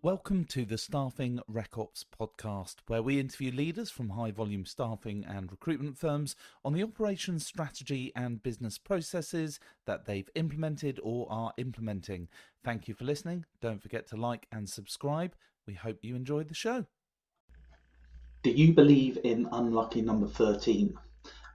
Welcome to the Staffing RecOps podcast, where we interview leaders from high volume staffing and recruitment firms on the operations strategy and business processes that they've implemented or are implementing. Thank you for listening. Don't forget to like and subscribe. We hope you enjoyed the show. Do you believe in unlucky number 13?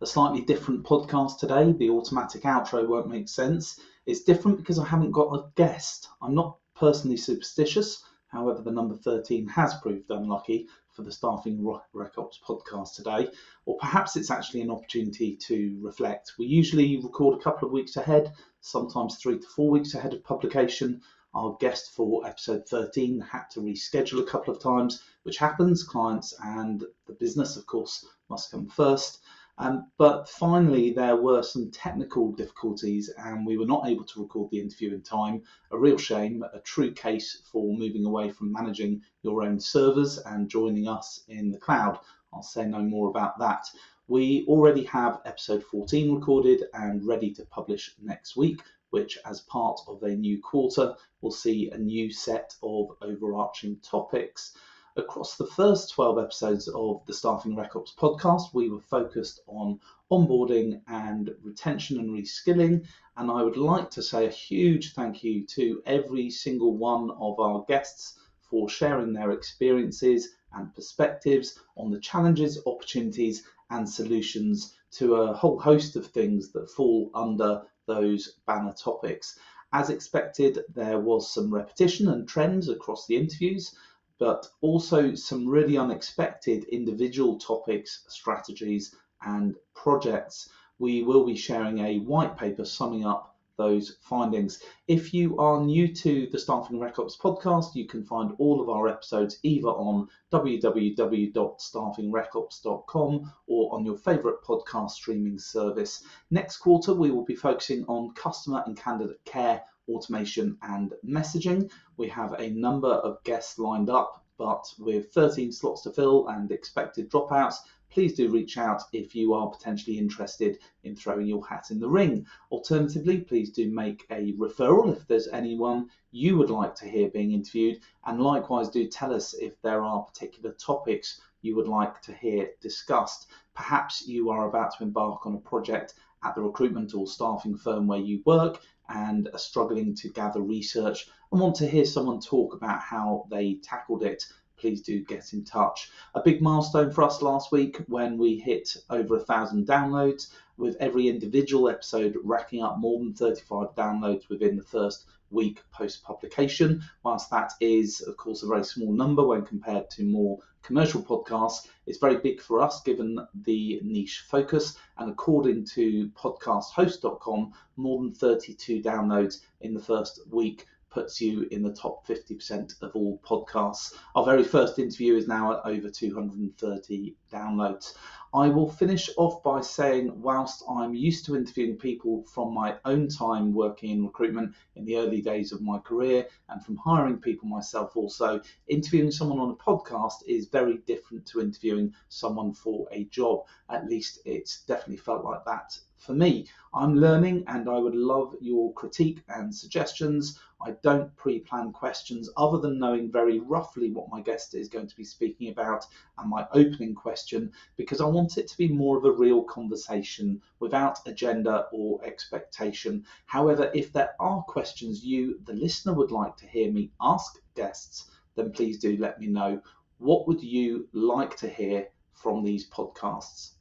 A slightly different podcast today. The automatic outro won't make sense. It's different because I haven't got a guest. I'm not personally superstitious. However, the number 13 has proved unlucky for the Staffing RecOps podcast today, or perhaps it's actually an opportunity to reflect. We usually record a couple of weeks ahead, sometimes three to four weeks ahead of publication. Our guest for episode 13 had to reschedule a couple of times, which happens. Clients and the business, of course, must come first. Um, but finally, there were some technical difficulties and we were not able to record the interview in time. A real shame, a true case for moving away from managing your own servers and joining us in the cloud. I'll say no more about that. We already have episode 14 recorded and ready to publish next week, which, as part of a new quarter, will see a new set of overarching topics. Across the first 12 episodes of the Staffing RecOps podcast, we were focused on onboarding and retention and reskilling. And I would like to say a huge thank you to every single one of our guests for sharing their experiences and perspectives on the challenges, opportunities, and solutions to a whole host of things that fall under those banner topics. As expected, there was some repetition and trends across the interviews but also some really unexpected individual topics, strategies, and projects. We will be sharing a white paper summing up those findings. If you are new to the Staffing RecOps podcast, you can find all of our episodes either on www.staffingrecops.com or on your favourite podcast streaming service. Next quarter, we will be focusing on customer and candidate care automation and messaging. We have a number of guests lined up, but with 13 slots to fill and expected dropouts, please do reach out if you are potentially interested in throwing your hat in the ring. Alternatively, please do make a referral if there's anyone you would like to hear being interviewed, and likewise do tell us if there are particular topics you would like to hear discussed. Perhaps you are about to embark on a project at the recruitment or staffing firm where you work and are struggling to gather research and want to hear someone talk about how they tackled it, please do get in touch. A big milestone for us last week when we hit over a thousand downloads, with every individual episode racking up more than 35 downloads within the first week post publication. Whilst that is, of course, a very small number when compared to more commercial podcasts, it's very big for us given the niche focus. And according to podcasthost.com, more than 32 downloads in the first week puts you in the top 50% of all podcasts. Our very first interview is now at over 230 downloads. I will finish off by saying, whilst I'm used to interviewing people from my own time working in recruitment in the early days of my career and from hiring people myself also, interviewing someone on a podcast is very different to interviewing someone for a job. At least it's definitely felt like that for me. I'm learning and I would love your critique and suggestions. I don't pre plan questions other than knowing very roughly what my guest is going to be speaking about and my opening question because I want it to be more of a real conversation without agenda or expectation. However, if there are questions you, the listener, would like to hear me ask guests, then please do let me know. What would you like to hear from these podcasts?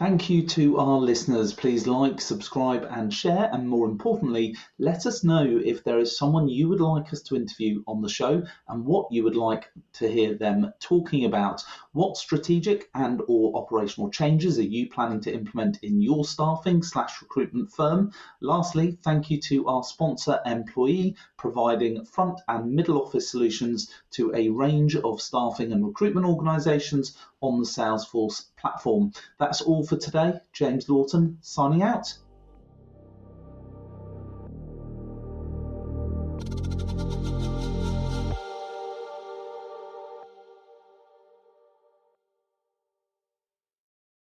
Thank you to our listeners. Please like, subscribe, and share. And more importantly, let us know if there is someone you would like us to interview on the show and what you would like to hear them talking about. What strategic and or operational changes are you planning to implement in your staffing slash recruitment firm? Lastly, thank you to our sponsor Employee, providing front and middle office solutions to a range of staffing and recruitment organizations on the Salesforce platform. That's all for today. James Lawton signing out.